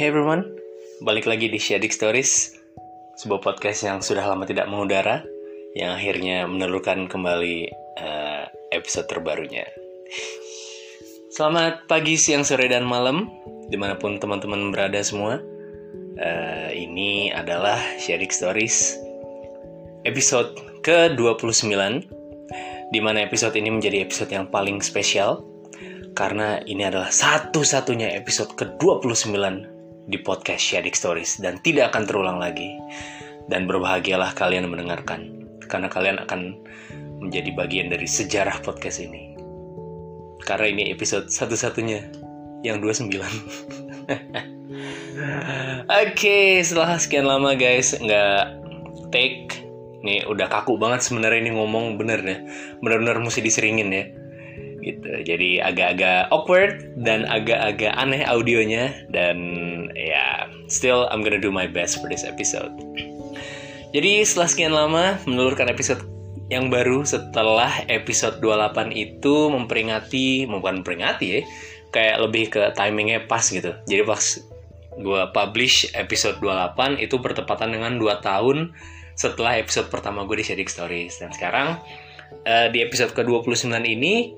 Hey everyone, balik lagi di Shadik Stories, sebuah podcast yang sudah lama tidak mengudara, yang akhirnya menelurkan kembali uh, episode terbarunya. Selamat pagi, siang, sore, dan malam, di mana pun teman-teman berada semua. Uh, ini adalah Shadik Stories, episode ke-29, di mana episode ini menjadi episode yang paling spesial, karena ini adalah satu-satunya episode ke-29 di podcast Shadik Stories dan tidak akan terulang lagi. Dan berbahagialah kalian mendengarkan karena kalian akan menjadi bagian dari sejarah podcast ini. Karena ini episode satu-satunya yang 29. Oke, okay, setelah sekian lama guys nggak take, nih udah kaku banget sebenarnya ini ngomong bener ya, bener-bener mesti diseringin ya gitu jadi agak-agak awkward dan agak-agak aneh audionya dan ya still I'm gonna do my best for this episode. Jadi setelah sekian lama menelurkan episode yang baru setelah episode 28 itu memperingati bukan memperingati ya kayak lebih ke timingnya pas gitu. Jadi pas gue publish episode 28 itu bertepatan dengan 2 tahun setelah episode pertama gue di Shadik Stories. Dan sekarang uh, di episode ke-29 ini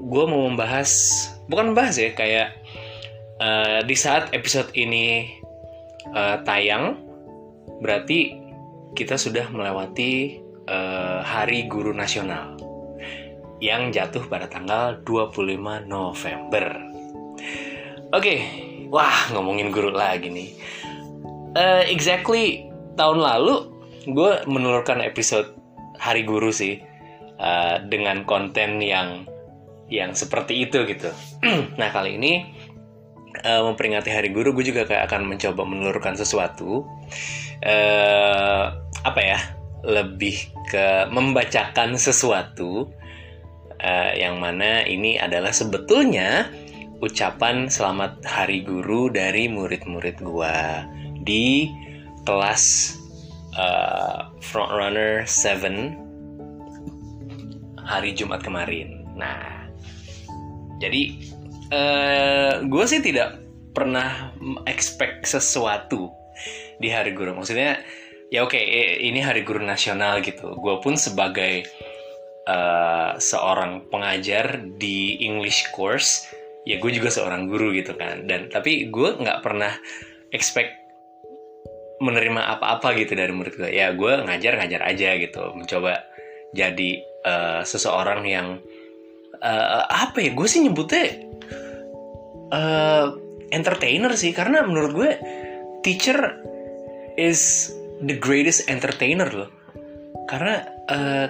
gue mau membahas bukan membahas ya kayak uh, di saat episode ini uh, tayang berarti kita sudah melewati uh, Hari Guru Nasional yang jatuh pada tanggal 25 November. Oke, okay. wah ngomongin guru lagi nih. Uh, exactly tahun lalu gue menelurkan episode Hari Guru sih uh, dengan konten yang yang seperti itu gitu. nah kali ini uh, memperingati Hari Guru, gue juga kayak akan mencoba menelurkan sesuatu. Uh, apa ya? Lebih ke membacakan sesuatu uh, yang mana ini adalah sebetulnya ucapan selamat Hari Guru dari murid-murid gue di kelas uh, Frontrunner 7 hari Jumat kemarin. Nah, jadi eh, gue sih tidak pernah expect sesuatu di hari guru. Maksudnya ya oke okay, ini hari guru nasional gitu. Gue pun sebagai uh, seorang pengajar di English course ya gue juga seorang guru gitu kan. Dan tapi gue nggak pernah expect menerima apa-apa gitu dari murid gue ya gue ngajar ngajar aja gitu. Mencoba jadi uh, seseorang yang uh, apa ya gue sih nyebutnya uh, entertainer sih karena menurut gue teacher is the greatest entertainer loh. Karena uh,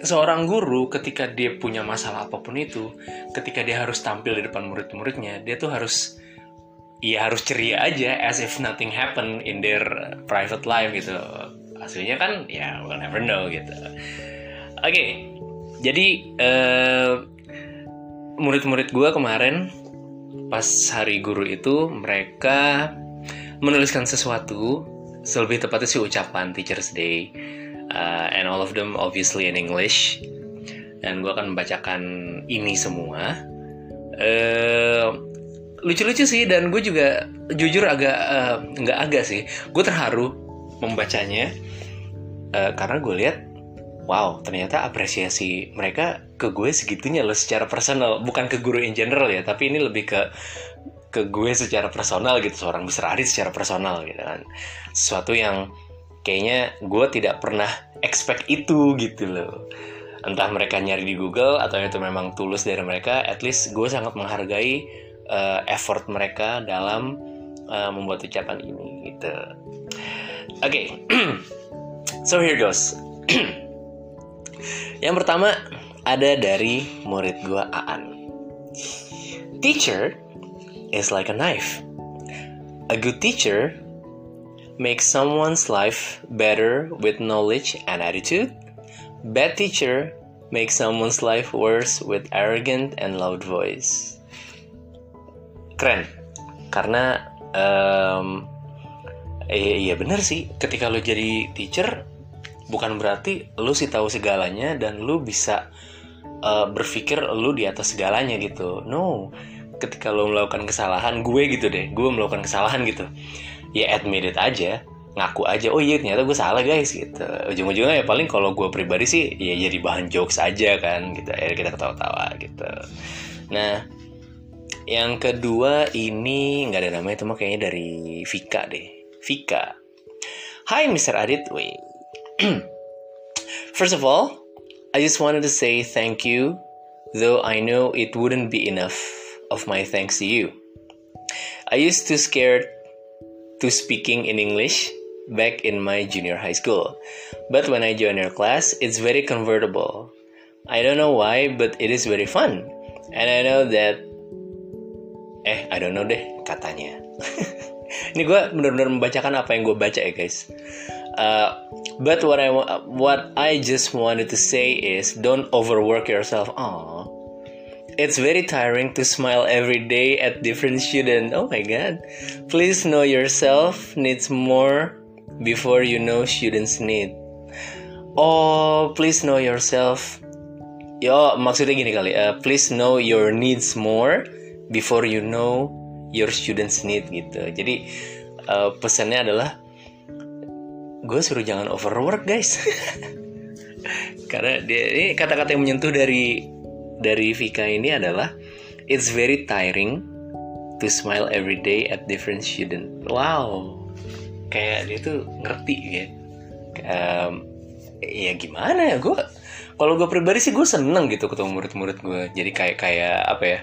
seorang guru ketika dia punya masalah apa pun itu ketika dia harus tampil di depan murid-muridnya dia tuh harus ya harus ceria aja as if nothing happen in their private life gitu. Hasilnya kan ya we'll never know gitu. Oke okay, jadi uh, murid-murid gue kemarin pas hari guru itu mereka menuliskan sesuatu lebih tepatnya sih ucapan Teachers Day uh, and all of them obviously in English. Dan gue akan membacakan ini semua. Uh, lucu-lucu sih dan gue juga jujur agak uh, nggak agak sih. Gue terharu membacanya uh, karena gue lihat wow ternyata apresiasi mereka ke gue segitunya loh secara personal. Bukan ke guru in general ya tapi ini lebih ke ke gue secara personal gitu seorang besar Adit secara personal gitu kan. Sesuatu yang kayaknya gue tidak pernah expect itu gitu loh. Entah mereka nyari di Google atau itu memang tulus dari mereka at least gue sangat menghargai uh, effort mereka dalam uh, membuat ucapan ini gitu. Oke okay. so here goes Yang pertama ada dari murid gua Aan. Teacher is like a knife. A good teacher makes someone's life better with knowledge and attitude. Bad teacher makes someone's life worse with arrogant and loud voice. Keren, karena um, iya, iya bener sih. Ketika lo jadi teacher, bukan berarti lu sih tahu segalanya dan lu bisa uh, berpikir lu di atas segalanya gitu. No. Ketika lo melakukan kesalahan gue gitu deh. Gue melakukan kesalahan gitu. Ya admit it aja. Ngaku aja oh iya ternyata gue salah guys gitu. Ujung-ujungnya ya paling kalau gue pribadi sih ya jadi bahan jokes aja kan gitu. Ya kita ketawa-tawa gitu. Nah yang kedua ini nggak ada namanya itu mah kayaknya dari Vika deh. Vika. Hi Mr. Adit. Wait First of all I just wanted to say thank you though I know it wouldn't be enough of my thanks to you. I used to scared to speaking in English back in my junior high school. But when I join your class, it's very convertible. I don't know why, but it is very fun. And I know that eh I don't know deh katanya. Ini gue benar-benar membacakan apa yang gue baca ya guys. Uh, but what I what I just wanted to say is don't overwork yourself. Aww. It's very tiring to smile every day at different students. Oh my god. Please know yourself needs more before you know students need. Oh, please know yourself. Yo, maksudnya gini kali. Uh, please know your needs more before you know your students need gitu. Jadi uh, pesannya adalah gue suruh jangan overwork guys. Karena dia ini kata-kata yang menyentuh dari dari Vika ini adalah it's very tiring to smile every day at different student. Wow, kayak dia tuh ngerti ya. Um, ya gimana ya gue kalau gue pribadi sih gue seneng gitu ketemu murid-murid gue jadi kayak kayak apa ya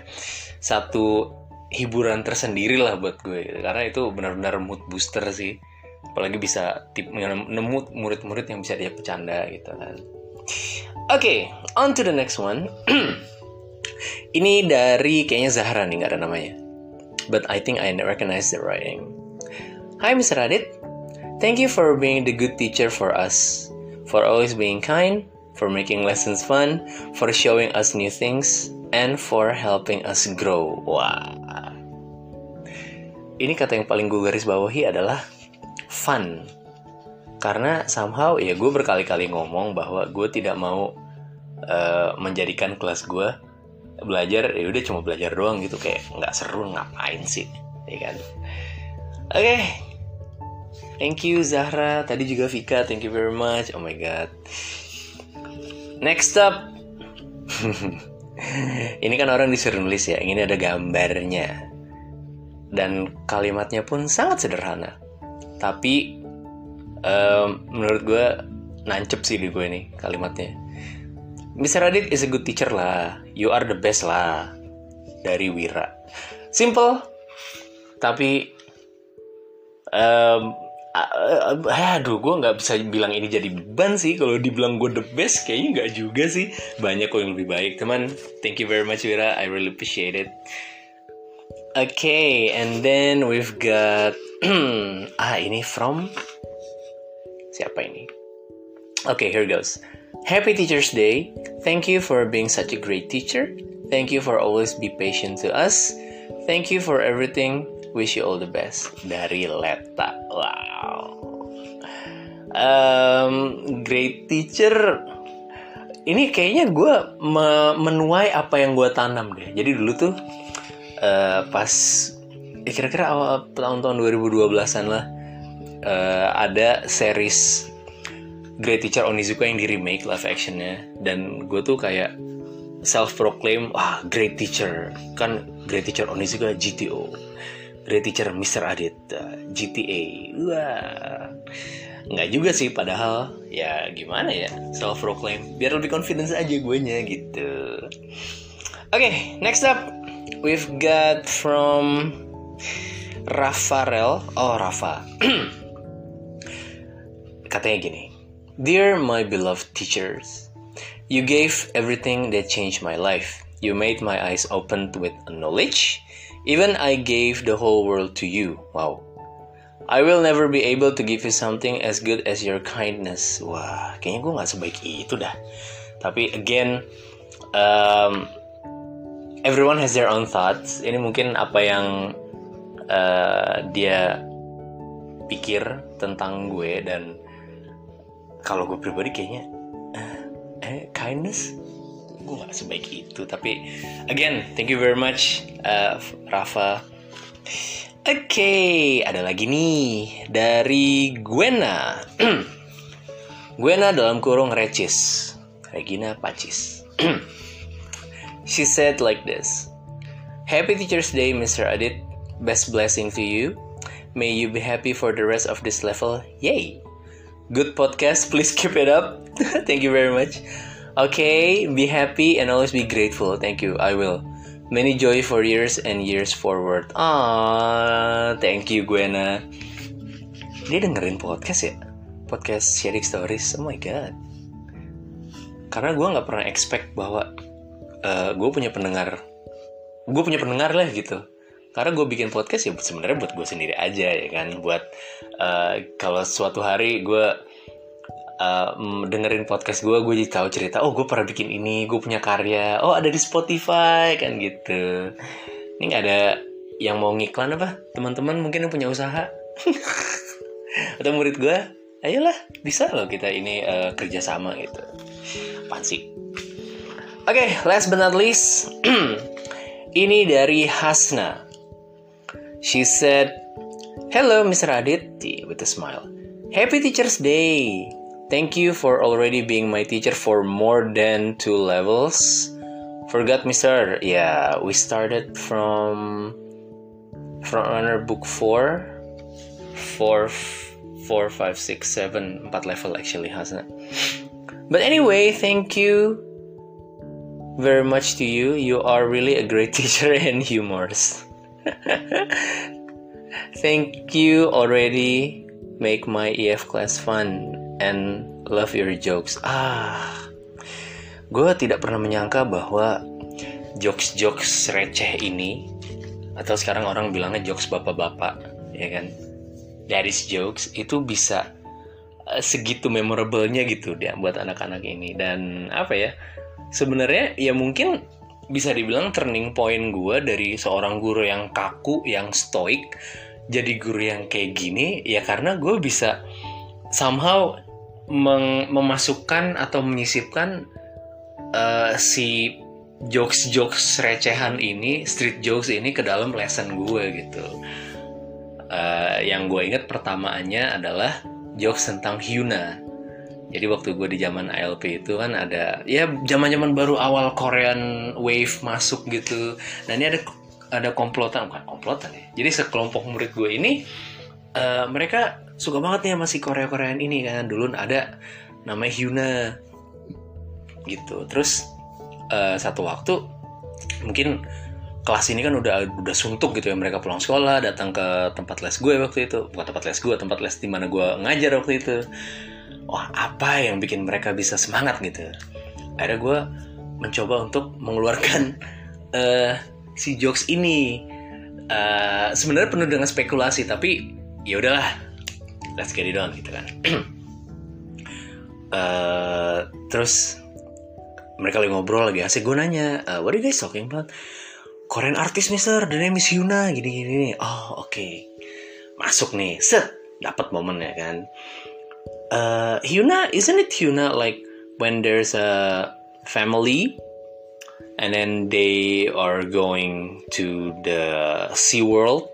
satu hiburan tersendiri lah buat gue gitu. karena itu benar-benar mood booster sih apalagi bisa tip, nemu murid-murid yang bisa dia bercanda gitu kan oke okay, on to the next one Ini dari kayaknya Zahra nih nggak ada namanya. But I think I recognize the writing. Hi Mr. Radit, thank you for being the good teacher for us, for always being kind, for making lessons fun, for showing us new things, and for helping us grow. Wah. Ini kata yang paling gue garis bawahi adalah fun. Karena somehow ya gue berkali-kali ngomong bahwa gue tidak mau uh, menjadikan kelas gue belajar ya udah cuma belajar doang gitu. Kayak nggak seru ngapain sih? Ya kan? Oke. Okay. thank you Zahra. Tadi juga Vika thank you very much. Oh my god. Next up. Ini kan orang disuruh nulis ya. Ini ada gambarnya. Dan kalimatnya pun sangat sederhana tapi um, menurut gue nancep sih di gue nih kalimatnya Mr. Radit is a good teacher lah. You are the best lah. Dari Wira. Simple. Tapi um, aduh gue nggak bisa bilang ini jadi beban sih kalau dibilang gue the best kayaknya nggak juga sih banyak kok yang lebih baik teman thank you very much Wira I really appreciate it okay and then we've got ah ini from siapa ini okay here goes Happy Teacher's Day. Thank you for being such a great teacher. Thank you for always be patient to us. Thank you for everything. Wish you all the best. Dari Leta. Wow. Um, great teacher. Ini kayaknya gue menuai apa yang gue tanam deh. Jadi dulu tuh uh, pas ya kira-kira awal tahun-tahun 2012-an lah uh, ada series Great Teacher Onizuka yang di remake live actionnya. Dan gue tuh kayak self proclaim wah great teacher. Kan great teacher Onizuka GTO great teacher Mr. Adit uh, GTA wah. Nggak juga sih padahal ya gimana ya self proclaim biar lebih confidence aja gue nya gitu. Oke okay, next up we've got from Rafael oh Rafa katanya gini Dear my beloved teachers, you gave everything that changed my life. You made my eyes open with knowledge. Even I gave the whole world to you. Wow. I will never be able to give you something as good as your kindness. Wah, kayaknya gue gak sebaik itu dah. Tapi again, um, everyone has their own thoughts. Ini mungkin apa yang uh, dia pikir tentang gue dan kalau gue pribadi kayaknya eh, eh kindness gue nggak sebaik itu tapi again thank you very much uh, Rafa Oke, okay, ada lagi nih dari Gwena. Gwena dalam kurung Recis. Regina Pacis. She said like this. Happy Teacher's Day, Mr. Adit. Best blessing to you. May you be happy for the rest of this level. Yay! Good podcast. Please keep it up. Thank you very much. Okay, be happy and always be grateful. Thank you. I will. Many joy for years and years forward. Ah, thank you Gwena. Dia dengerin podcast ya? Podcast sharing stories. Oh my god. Karena gue nggak pernah expect bahwa uh, gue punya pendengar. Gue punya pendengar lah gitu. Karena gue bikin podcast ya sebenarnya buat gue sendiri aja ya kan. Buat uh, kalau suatu hari gue uh, dengerin podcast gue gue jadi tahu cerita oh gue pernah bikin ini gue punya karya. Oh ada di Spotify kan gitu. Ini nggak ada yang mau ngiklan apa? Teman-teman mungkin yang punya usaha? Atau murid gue ayolah bisa loh kita ini uh, kerjasama gitu. Apaan sih? Oke okay, last but not least ini dari Hasna she said hello Mr. Adit with a smile Happy Teacher's Day Thank you for already being my teacher for more than two levels. Forgot Mister. Yeah, we started from front runner book four, four, four, five, six, seven, empat level actually, hasn't it? But anyway, thank you very much to you. You are really a great teacher and humorous. thank you already make my EF class fun and love your jokes. Ah, gue tidak pernah menyangka bahwa jokes-jokes receh ini atau sekarang orang bilangnya jokes bapak-bapak, ya kan? Daddy's jokes itu bisa uh, segitu memorablenya gitu dia buat anak-anak ini dan apa ya? Sebenarnya ya mungkin bisa dibilang turning point gue dari seorang guru yang kaku, yang stoik, jadi guru yang kayak gini ya karena gue bisa somehow memasukkan atau menyisipkan uh, si jokes-jokes recehan ini, street jokes ini ke dalam lesson gue gitu. Uh, yang gue inget pertamaannya adalah jokes tentang Hyuna. Jadi waktu gue di zaman ALP itu kan ada ya zaman-zaman baru awal Korean wave masuk gitu. Nah ini ada ada komplotan bukan komplotan ya. Jadi sekelompok murid gue ini uh, mereka suka banget nih masih Korea Koreaan ini kan. Dulu ada namanya Hyuna gitu. Terus uh, satu waktu mungkin kelas ini kan udah udah suntuk gitu ya. Mereka pulang sekolah datang ke tempat les gue waktu itu. Bukan tempat les gue tempat les di mana gue ngajar waktu itu wah apa yang bikin mereka bisa semangat? Gitu. Akhirnya gue mencoba untuk mengeluarkan uh, si jokes ini. Uh, sebenarnya penuh dengan spekulasi tapi ya udahlah let's get it on gitu kan. Uh, terus mereka lagi ngobrol lagi asik gue nanya uh, what are you guys talking about? Korean artist mister. The name is Hyuna. Gini gini, oh oke. Okay. masuk nih. Set. Dapat momen ya kan uh, Hyuna isn't it Hyuna like when there's a family and then they are going to the Sea World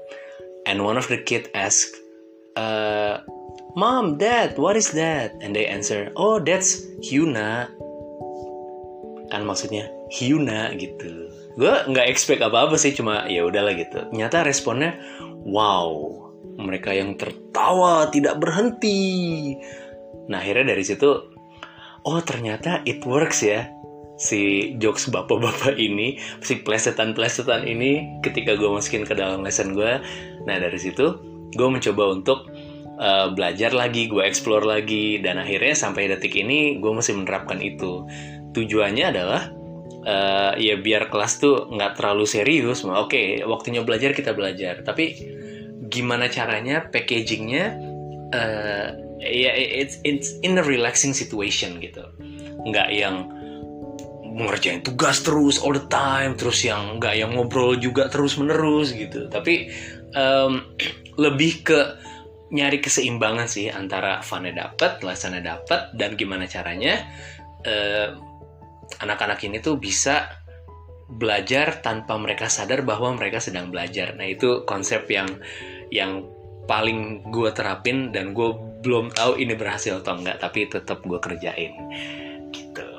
and one of the kid asked uh, Mom, Dad, what is that? And they answer, Oh, that's Hyuna. Kan maksudnya Hyuna gitu. Gue nggak expect apa-apa sih, cuma ya udahlah gitu. Ternyata responnya, wow, mereka yang tertawa tidak berhenti. Nah akhirnya dari situ, oh ternyata it works ya si jokes bapak-bapak ini, si plesetan-plesetan ini ketika gue masukin ke dalam lesson gue. Nah dari situ gue mencoba untuk uh, belajar lagi, gue explore lagi, dan akhirnya sampai detik ini gue masih menerapkan itu. Tujuannya adalah uh, ya biar kelas tuh nggak terlalu serius. Oke, okay, waktunya belajar kita belajar, tapi gimana caranya packagingnya? Uh, ya it's it's in a relaxing situation gitu, nggak yang ngerjain tugas terus all the time terus yang nggak yang ngobrol juga terus menerus gitu tapi um, lebih ke nyari keseimbangan sih antara funnya dapat, lessonnya dapat, dan gimana caranya uh, anak-anak ini tuh bisa belajar tanpa mereka sadar bahwa mereka sedang belajar. Nah itu konsep yang yang paling gue terapin dan gue belum tahu ini berhasil atau enggak tapi tetap gue kerjain gitu.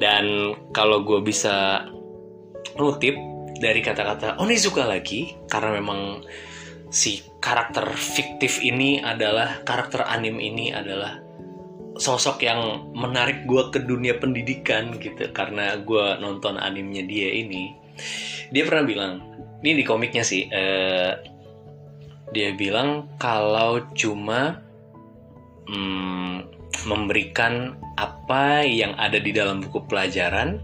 Dan kalau gue bisa nutip dari kata-kata Onizuka lagi karena memang si karakter fiktif ini adalah karakter anim ini adalah sosok yang menarik gue ke dunia pendidikan gitu karena gue nonton animnya dia ini dia pernah bilang ini di komiknya sih uh, dia bilang kalau cuma hmm, memberikan apa yang ada di dalam buku pelajaran.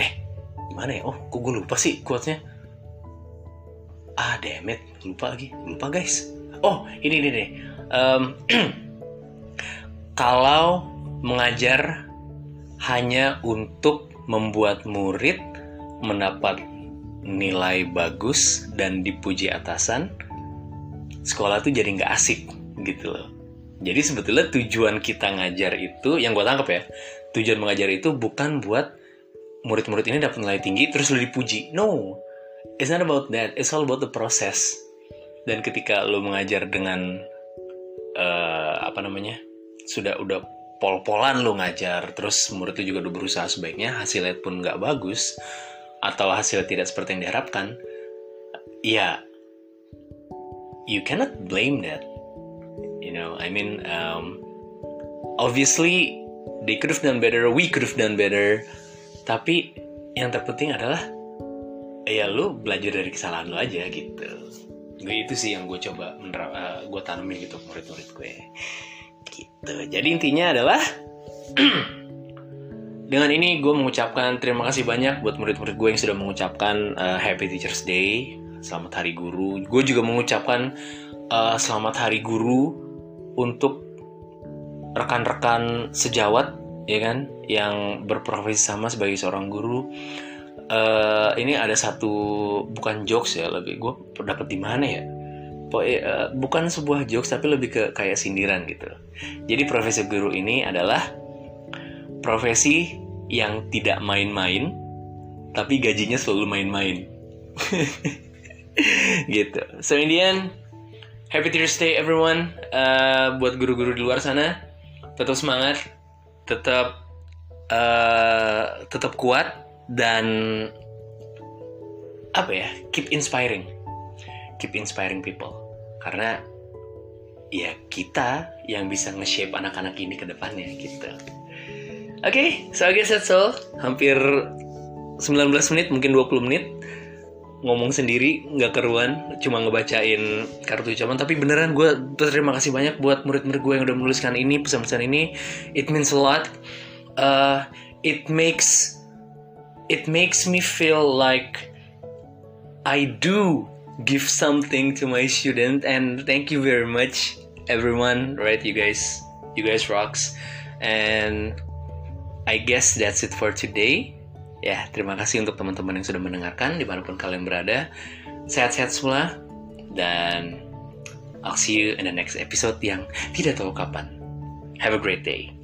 Eh gimana ya? Oh kok gue lupa sih quotes-nya ah demet lupa lagi. Lupa guys. Oh ini ini nih um, kalau mengajar hanya untuk membuat murid mendapat nilai bagus dan dipuji atasan, sekolah tuh jadi nggak asik gitu loh. Jadi sebetulnya tujuan kita ngajar itu, yang gue tangkap ya, tujuan mengajar itu bukan buat murid-murid ini dapat nilai tinggi terus lo dipuji. No, it's not about that. It's all about the process. Dan ketika lo mengajar dengan uh, apa namanya, sudah udah pol-polan lo ngajar terus murid itu juga udah berusaha sebaiknya hasilnya pun nggak bagus atau hasilnya tidak seperti yang diharapkan ya you cannot blame that you know I mean um, obviously they could have done better we could have done better tapi yang terpenting adalah ya lo belajar dari kesalahan lo aja gitu gue itu sih yang gue coba menerap, uh, gue tanemin gitu murid-murid gue Gitu. Jadi intinya adalah dengan ini gue mengucapkan terima kasih banyak buat murid-murid gue yang sudah mengucapkan uh, Happy Teachers Day, selamat Hari Guru. Gue juga mengucapkan uh, selamat Hari Guru untuk rekan-rekan sejawat ya kan yang berprofesi sama sebagai seorang guru. Uh, ini ada satu bukan jokes ya lebih gue dapat di mana ya uh, bukan sebuah jokes tapi lebih ke kayak sindiran gitu. Jadi profesi guru ini adalah profesi yang tidak main-main tapi gajinya selalu main-main. gitu. So happy Thursday everyone. Uh, buat guru-guru di luar sana, tetap semangat, tetap uh, tetap kuat dan apa ya, keep inspiring, keep inspiring people karena ya kita yang bisa nge-shape anak-anak ini ke depannya gitu. Oke, okay, so I guess that's all. Hampir 19 menit, mungkin 20 menit ngomong sendiri nggak keruan cuma ngebacain kartu ucapan tapi beneran gue terima kasih banyak buat murid-murid gue yang udah menuliskan ini pesan-pesan ini. It means a lot. Uh, it makes it makes me feel like I do give something to my student. And thank you very much everyone. Right you guys you guys rocks. And I guess that's it for today ya terima kasih untuk teman-teman yang sudah mendengarkan di mana pun kalian berada. Sehat-sehat semua dan I'll see you in the next episode yang tidak tahu kapan. Have a great day